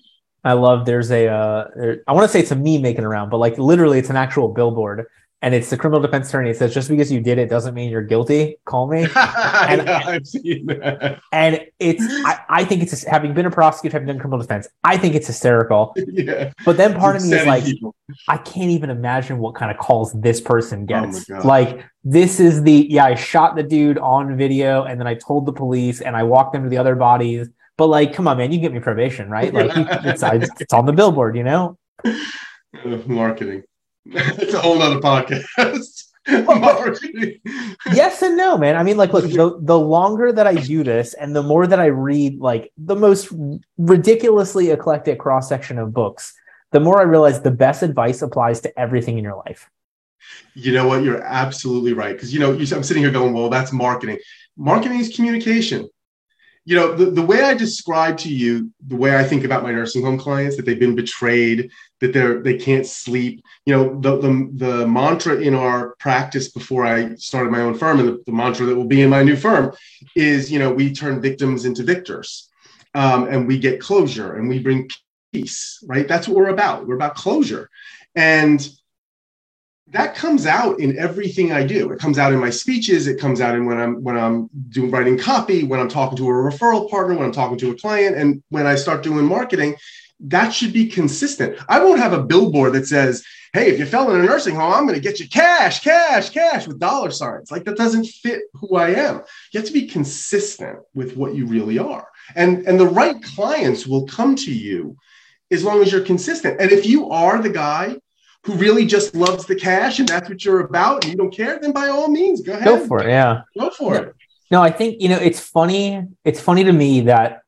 I love there's a uh, there, I want to say it's a meme making around, but like literally it's an actual billboard and it's the criminal defense attorney. It says just because you did it doesn't mean you're guilty. Call me. [laughs] And, yeah, [laughs] I've seen that. And it's I, I think it's having been a prosecutor, having done criminal defense, I think it's hysterical. [laughs] yeah. But then part of me is like, people. I can't even imagine what kind of calls this person oh gets. Oh like this is the yeah, I shot the dude on video and then I told the police and I walked them to the other bodies but like, come on, man, you get me probation, right? Like, it's it's on the billboard, you know. [laughs] Marketing. [laughs] it's a whole other podcast. [laughs] yes and no, man. I mean, like, look, the, the longer that I do this and the more that I read, like, the most ridiculously eclectic cross section of books, the more I realize the best advice applies to everything in your life. You know what? You're absolutely right. Because, you know, I'm sitting here going, well, that's marketing. Marketing is communication you know the, the way i describe to you the way i think about my nursing home clients that they've been betrayed that they're they can't sleep you know the the, the mantra in our practice before i started my own firm and the, the, mantra that will be in my new firm is you know we turn victims into victors um, and we get closure and we bring peace right? That's what we're about. We're about closure. And that comes out in everything I do. It comes out in my speeches. It comes out in when I'm when I'm doing writing copy, when I'm talking to a referral partner, when I'm talking to a client, and when I start doing marketing. That should be consistent. I won't have a billboard that says, "Hey, if you fell in a nursing home, I'm going to get you cash, cash, cash" with dollar signs. Like that doesn't fit who I am. You have to be consistent with what you really are, and and the right clients will come to you as long as you're consistent. And if you are the guy who really just loves the cash and that's what you're about and you don't care, then by all means, go ahead. Go for it. Yeah. Go for no, it. No, I think, you know, it's funny. It's funny to me that,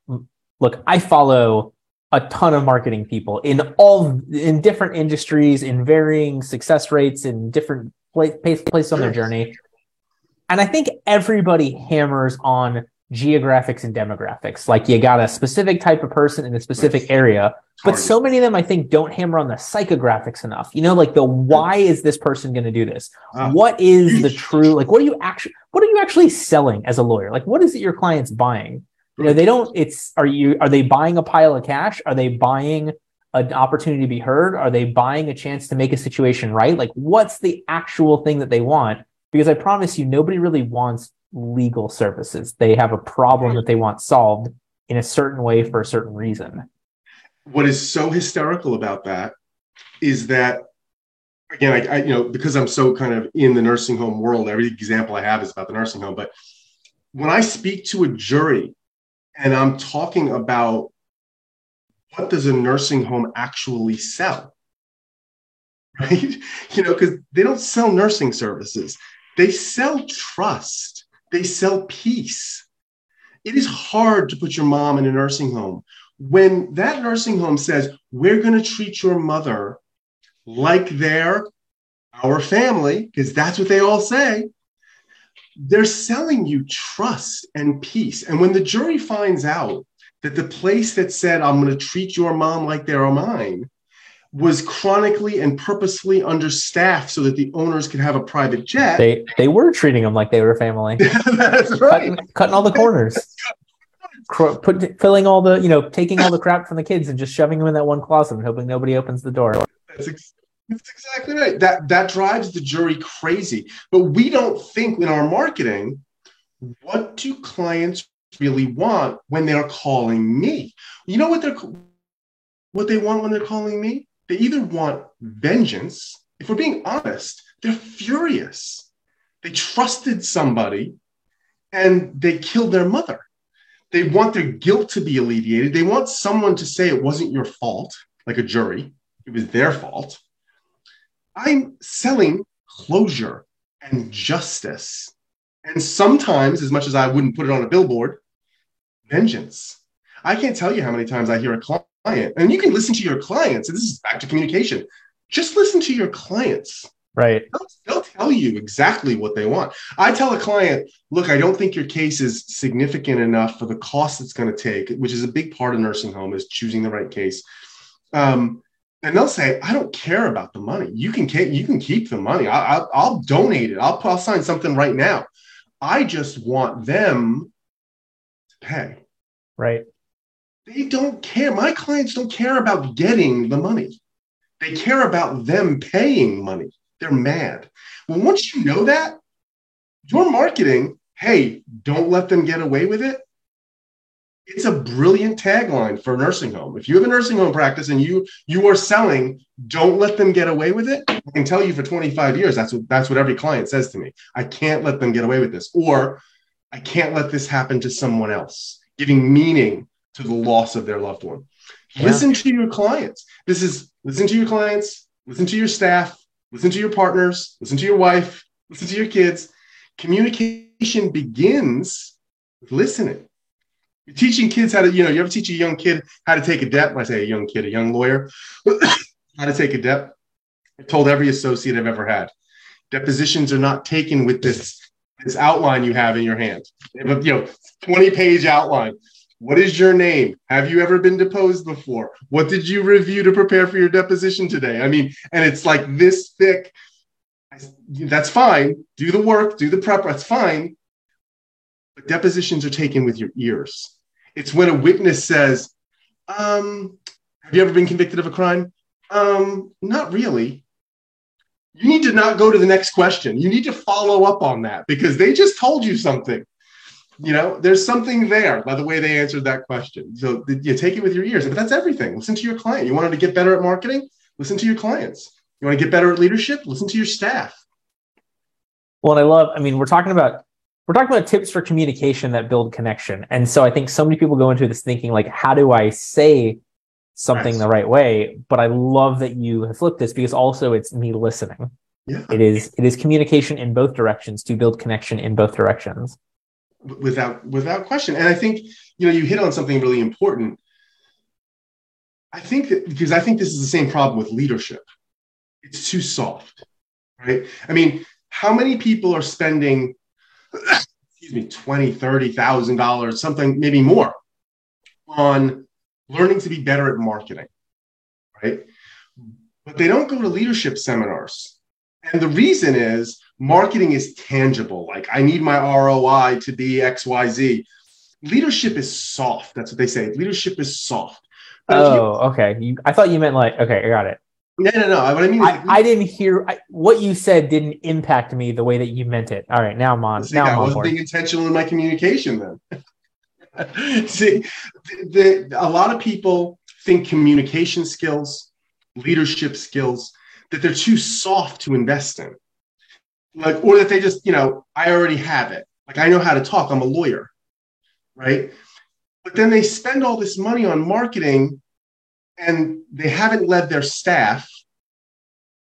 look, I follow a ton of marketing people in all, in different industries, in varying success rates, in different place, places on their journey. And I think everybody hammers on geographics and demographics. Like you got a specific type of person in a specific area, but so many of them I think don't hammer on the psychographics enough. You know, like the why is this person going to do this? Uh, what is the true like what are you actually what are you actually selling as a lawyer? Like what is it your clients buying? You know, they don't it's are you are they buying a pile of cash? Are they buying an opportunity to be heard? Are they buying a chance to make a situation right? Like what's the actual thing that they want? Because I promise you nobody really wants legal services. They have a problem that they want solved in a certain way for a certain reason. What is so hysterical about that is that again, I, I, you know because I'm so kind of in the nursing home world, every example I have is about the nursing home. But when I speak to a jury and I'm talking about what does a nursing home actually sell, [laughs] right? You know, because they don't sell nursing services; they sell trust they sell peace. It is hard to put your mom in a nursing home. When that nursing home says, we're going to treat your mother like they're our family, because that's what they all say, they're selling you trust and peace. And when the jury finds out that the place that said, I'm going to treat your mom like they're mine, was chronically and purposefully understaffed so that the owners could have a private jet. They they were treating them like they were family. [laughs] That's right. Cutting, cutting all the corners. Put, filling all the, you know, taking all the crap from the kids and just shoving them in that one closet and hoping nobody opens the door. That's, ex- that's exactly right. That that drives the jury crazy. But we don't think in our marketing, what do clients really want when they're calling me? You know what they're what they want when they're calling me? They either want vengeance, if we're being honest, they're furious. They trusted somebody and they killed their mother. They want their guilt to be alleviated. They want someone to say it wasn't your fault, like a jury, it was their fault. I'm selling closure and justice. And sometimes, as much as I wouldn't put it on a billboard, vengeance. I can't tell you how many times I hear a client client. And you can listen to your clients. And this is back to communication. Just listen to your clients. Right. They'll, they'll, tell you exactly what they want. I tell a client, look, I don't think your case is significant enough for the cost it's going to take, which is a big part of nursing home is choosing the right case. Um, and they'll say, I don't care about the money. You can you can keep the money. I, will I'll donate it. I'll, I'll sign something right now. I just want them to pay. Right. They don't care. My clients don't care about getting the money. They care about them paying money. They're mad. Well, once you know that, your marketing, hey, don't let them get away with it. It's a brilliant tagline for a nursing home. If you have a nursing home practice and you you are selling, don't let them get away with it. I can tell you for 25 years, that's what that's what every client says to me. I can't let them get away with this, or I can't let this happen to someone else, giving meaning to the loss of their loved one. Yeah. Listen to your clients. This is listen to your clients, listen to your staff, listen to your partners, listen to your wife, listen to your kids. Communication begins with listening. You're teaching kids how to, you know, you ever teach a young kid how to take a depo? When I say a young kid, a young lawyer, [coughs] how to take a depo. I told every associate I've ever had. Depositions are not taken with this, this outline you have in your hand. You know, 20 page outline. What is your name? Have you ever been deposed before? What did you review to prepare for your deposition today? I mean, and it's like this thick. That's fine. Do the work, do the prep. That's fine. But depositions are taken with your ears. It's when a witness says, um, Have you ever been convicted of a crime? Um, not really. you need to not go to the next question. You need to follow up on that because they just told you something. You know, there's something there by the way they answered that question. So you take it with your ears, but that's everything. Listen to your client. You wanted to get better at marketing? Listen to your clients. You want to get better at leadership? Listen to your staff. Well, and I love, I mean, we're talking about we're talking about tips for communication that build connection. And so I think so many people go into this thinking like, how do I say something nice. the right way? But I love that you have flipped this because also it's me listening. Yeah. It is it is communication in both directions to build connection in both directions. Without without question. And I think you know you hit on something really important. I think that because I think this is the same problem with leadership. It's too soft. Right? I mean, how many people are spending excuse me, twenty, thirty thousand dollars, something maybe more, on learning to be better at marketing, right? But they don't go to leadership seminars. And the reason is marketing is tangible. Like I need my ROI to be XYZ. Leadership is soft. That's what they say. Leadership is soft. But oh, you, okay. You, I thought you meant like, okay, I got it. No, no, no. What I mean, I, I, didn't hear I, what you said. Didn't impact me the way that you meant it. All right, now I'm on. See, now I I'm wasn't being intentional in my communication. Then, [laughs] see, the, the, a lot of people think communication skills, leadership skills, that they're too soft to invest in, like, or that they just, you know, I already have it. Like I know how to talk. I'm a lawyer, right? But then they spend all this money on marketing and they haven't led their staff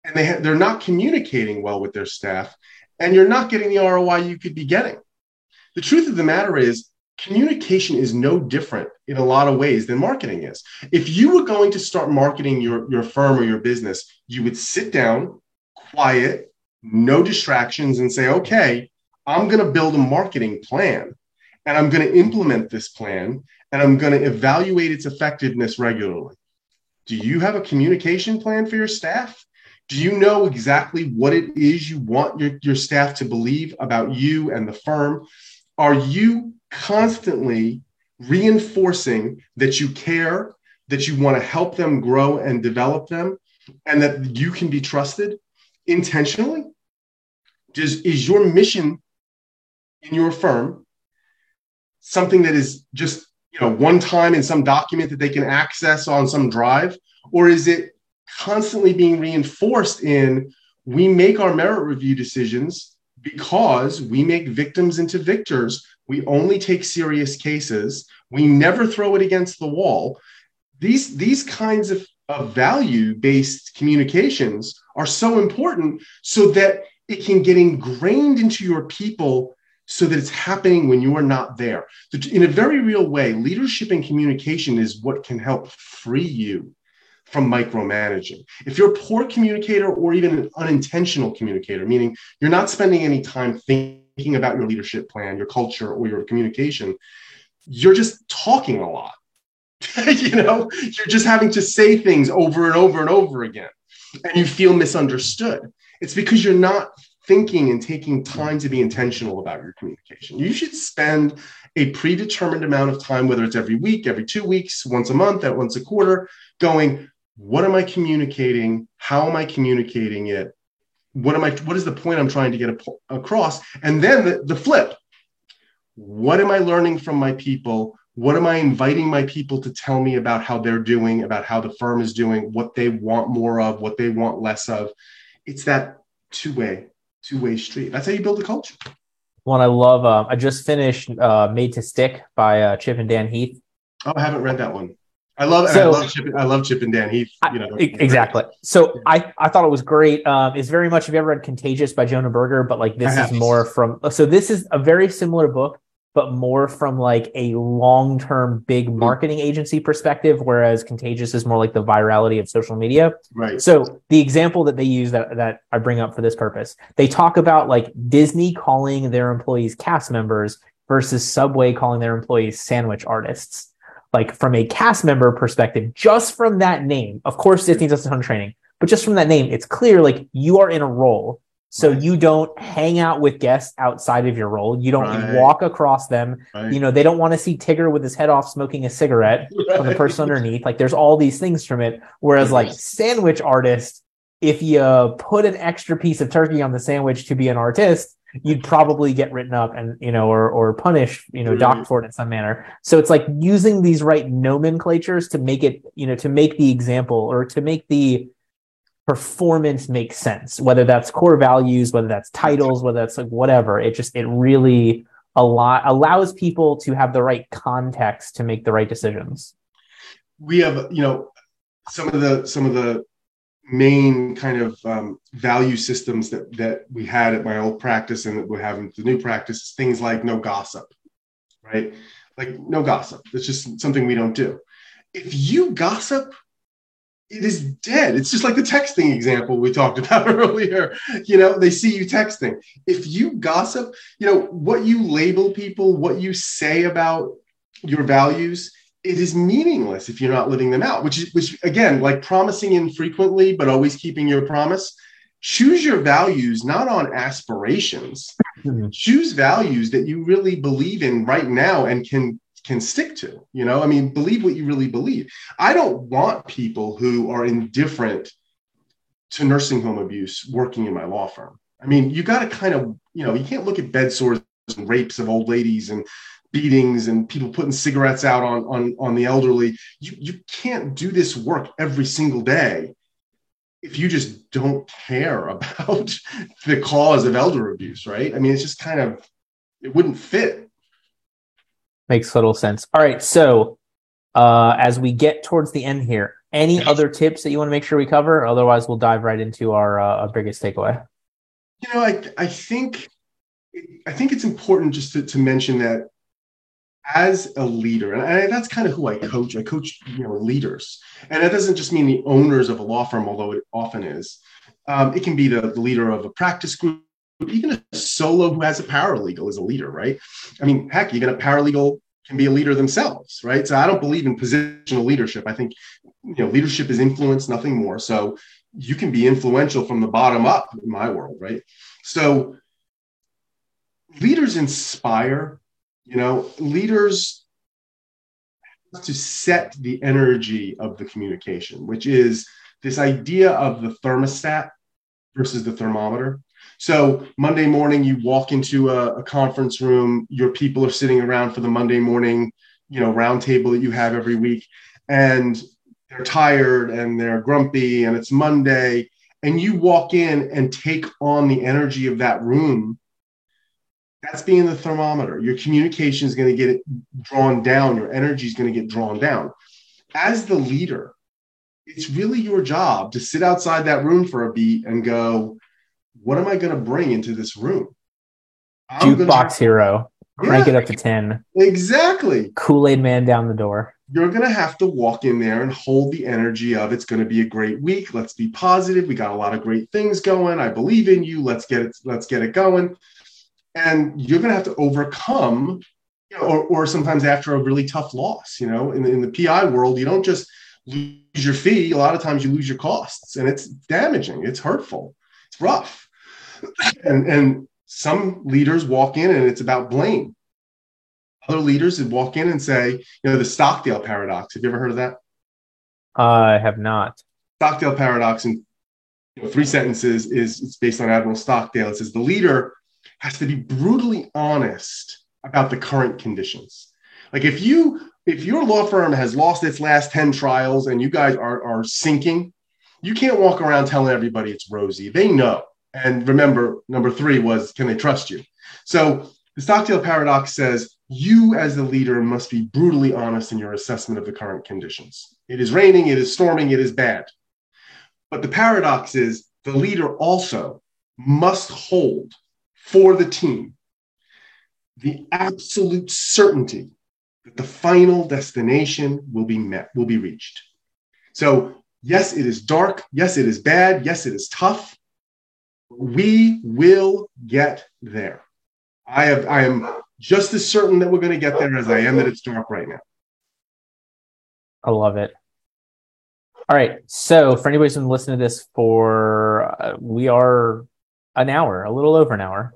and they ha- they're not communicating well with their staff and you're not getting the ROI you could be getting. The truth of the matter is communication is no different in a lot of ways than marketing is. If you were going to start marketing your, your firm or your business, you would sit down, quiet, no distractions, and say, okay, I'm going to build a marketing plan and I'm going to implement this plan and I'm going to evaluate its effectiveness regularly. Do you have a communication plan for your staff? Do you know exactly what it is you want your, your staff to believe about you and the firm? Are you constantly reinforcing that you care, that you want to help them grow and develop them, and that you can be trusted intentionally? Does, is your mission in your firm something that is just you know one time in some document that they can access on some drive? Or is it constantly being reinforced in we make our merit review decisions because we make victims into victors. We only take serious cases. We never throw it against the wall. These these kinds of, of value based communications are so important so that it can get ingrained into your people so that it's happening when you are not there. In a very real way, leadership and communication is what can help free you from micromanaging. If you're a poor communicator or even an unintentional communicator, meaning you're not spending any time thinking about your leadership plan, your culture, or your communication, you're just talking a lot. [laughs] you know, you're just having to say things over and over and over again, and you feel misunderstood. It's because you're not thinking and taking time to be intentional about your communication. You should spend a predetermined amount of time, whether it's every week, every two weeks, once a month, at once a quarter, going, what am I communicating? How am I communicating it? What am I, what is the point I'm trying to get across? And then the, the flip. What am I learning from my people? What am I inviting my people to tell me about how they're doing, about how the firm is doing, what they want more of, what they want less of? It's that two way two way street. That's how you build a culture. One I love. Uh, I just finished uh, Made to Stick by uh, Chip and Dan Heath. Oh, I haven't read that one. I love, so, I love Chip. I love Chip and Dan Heath. You know, I, exactly. So I, I thought it was great. Um, it's very much. Have you ever read Contagious by Jonah Berger? But like this is more from. So this is a very similar book, but more from like a long term big mm-hmm. marketing agency perspective, whereas Contagious is more like the virality of social media. Right. So the example that they use that, that I bring up for this purpose, they talk about like Disney calling their employees cast members versus Subway calling their employees sandwich artists. Like from a cast member perspective, just from that name, of course, Disney does a ton of training, but just from that name, it's clear like you are in a role so right. you don't hang out with guests outside of your role. You don't right. walk across them. Right. You know, they don't want to see Tigger with his head off smoking a cigarette [laughs] from the person underneath. Like there's all these things from it. Whereas like sandwich artist if you put an extra piece of turkey on the sandwich to be an artist, you'd probably get written up and you know or or punished you know docked mm. for it in some manner so it's like using these right nomenclatures to make it you know to make the example or to make the performance makes sense whether that's core values whether that's titles whether that's like whatever. It just it really a lot allows people to have the right context to make the right decisions. We have you know some of the some of the main kind of um, value systems that that we had at my old practice and that we're having the new practice is things like no gossip right? Like no gossip. It's just something we don't do. If you gossip it is dead. It's just like the texting example we talked [laughs] about earlier. You know they see you texting. If you gossip you know what you label people what you say about your values it is meaningless if you're not living them out which is which again like promising infrequently but always keeping your promise. Choose your values not on aspirations. Mm-hmm. [laughs] choose values that you really believe in right now and can can stick to you know? I mean believe what you really believe. I don't want people who are indifferent to nursing home abuse working in my law firm. I mean you got to kind of you know you can't look at bed sores and rapes of old ladies and beatings and people putting cigarettes out on on on the elderly. You you can't do this work every single day if you just don't care [laughs] about the cause of elder abuse right? I mean it's just kind of it wouldn't fit makes total sense. All right so uh as we get towards the end here any other tips that you want to make sure we cover? Otherwise we'll dive right into our, uh, our biggest takeaway. You know i i think I think it's important just to, to mention that as a leader, and I, that's kind of who I coach. I coach, you know, leaders, and that doesn't just mean the owners of a law firm, although it often is. Um, it can be the, the leader of a practice group, even a solo who has a paralegal is a leader, right? I mean, heck, even a paralegal can be a leader themselves, right? So I don't believe in positional leadership. I think you know leadership is influence, nothing more. So you can be influential from the bottom up in my world, right? So leaders inspire you know, leaders to set the energy of the communication, which is this idea of the thermostat versus the thermometer. So Monday morning, you walk into a, a, conference room, your people are sitting around for the Monday morning, you know, roundtable that you have every week, and they're tired and they're grumpy, and it's Monday, and you walk in and take on the energy of that room that's being the thermometer. Your communication is going to get drawn down. Your energy is going to get drawn down. As the leader, it's really your job to sit outside that room for a beat and go, what am I going to bring into this room? Jukebox hero. Crank yeah, it up to 10. Exactly. Kool Aid man down the door. You're going to have to walk in there and hold the energy of it's going to be a great week. Let's be positive. We got a lot of great things going. I believe in you. Let's get it. Let's get it going and you're going to have to overcome you know, or, or sometimes after a really tough loss you know in, in the pi world you don't just lose your fee a lot of times you lose your costs and it's damaging it's hurtful it's rough and and some leaders walk in and it's about blame other leaders would walk in and say you know the stockdale paradox have you ever heard of that i have not stockdale paradox in you know, three sentences is it's based on admiral stockdale it says the leader has to be brutally honest about the current conditions. Like if you if your law firm has lost its last 10 trials and you guys are, are sinking, you can't walk around telling everybody it's rosy. They know. And remember, number three was can they trust you? So the Stockdale paradox says you as the leader must be brutally honest in your assessment of the current conditions. It is raining, it is storming, it is bad. But the paradox is the leader also must hold for the team the absolute certainty that the final destination will be met, will be reached. So, yes, it is dark. Yes, it is bad. Yes, it is tough. We will get there. I have I am just as certain that we're going to get there as I am that it's dark right now. I love it. All right. So, for anybody who's been listening to this for, uh, we are an hour, a little over an hour.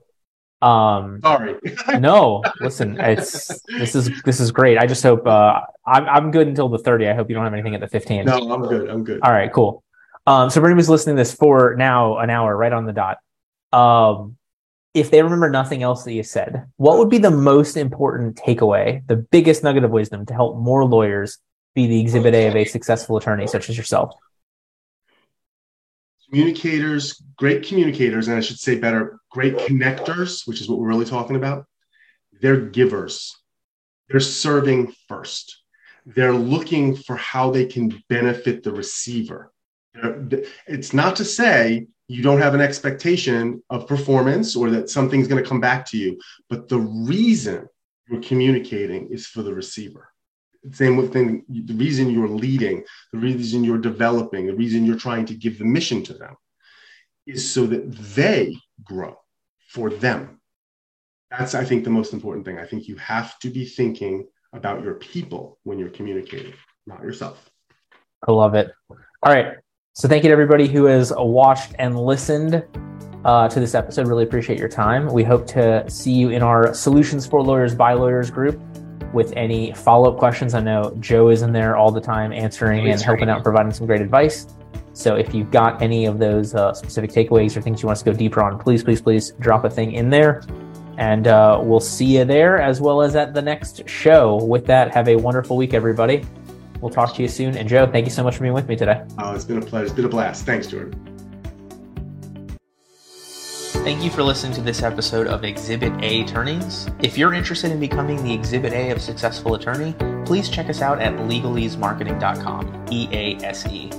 Um, Sorry. [laughs] no, listen, it's this is this is great. I just hope uh, I'm I'm good until the 30. I hope you don't have anything at the 15. No, I'm good. I'm good. All right, cool. Um, so anyone who's listening to this for now an hour, right on the dot. Um, if they remember nothing else that you said, what would be the most important takeaway, the biggest nugget of wisdom to help more lawyers be the exhibit A of a successful attorney such as yourself? Communicators, great communicators, and I should say better, great connectors, which is what we're really talking about. They're givers. They're serving first. They're looking for how they can benefit the receiver. It's not to say you don't have an expectation of performance or that something's going to come back to you, but the reason you're communicating is for the receiver. Same with thing, the reason you're leading, the reason you're developing, the reason you're trying to give the mission to them is so that they grow for them. That's, I think, the most important thing. I think you have to be thinking about your people when you're communicating, not yourself. I love it. All right. So thank you to everybody who has watched and listened uh, to this episode. Really appreciate your time. We hope to see you in our Solutions for Lawyers by Lawyers group with any follow up questions. I know Joe is in there all the time answering and helping out, providing some great advice. So if you've got any of those uh, specific takeaways or things you want us to go deeper on, please, please, please drop a thing in there. And uh, we'll see you there as well as at the next show. With that, have a wonderful week, everybody. We'll talk to you soon. And Joe, thank you so much for being with me today. Oh, it's been a pleasure. It's been a blast. Thanks, Jordan. Thank you for listening to this episode of Exhibit A Attorneys. If you're interested in becoming the Exhibit A of successful attorney, please check us out at legaleasemarketing.com. E A S E.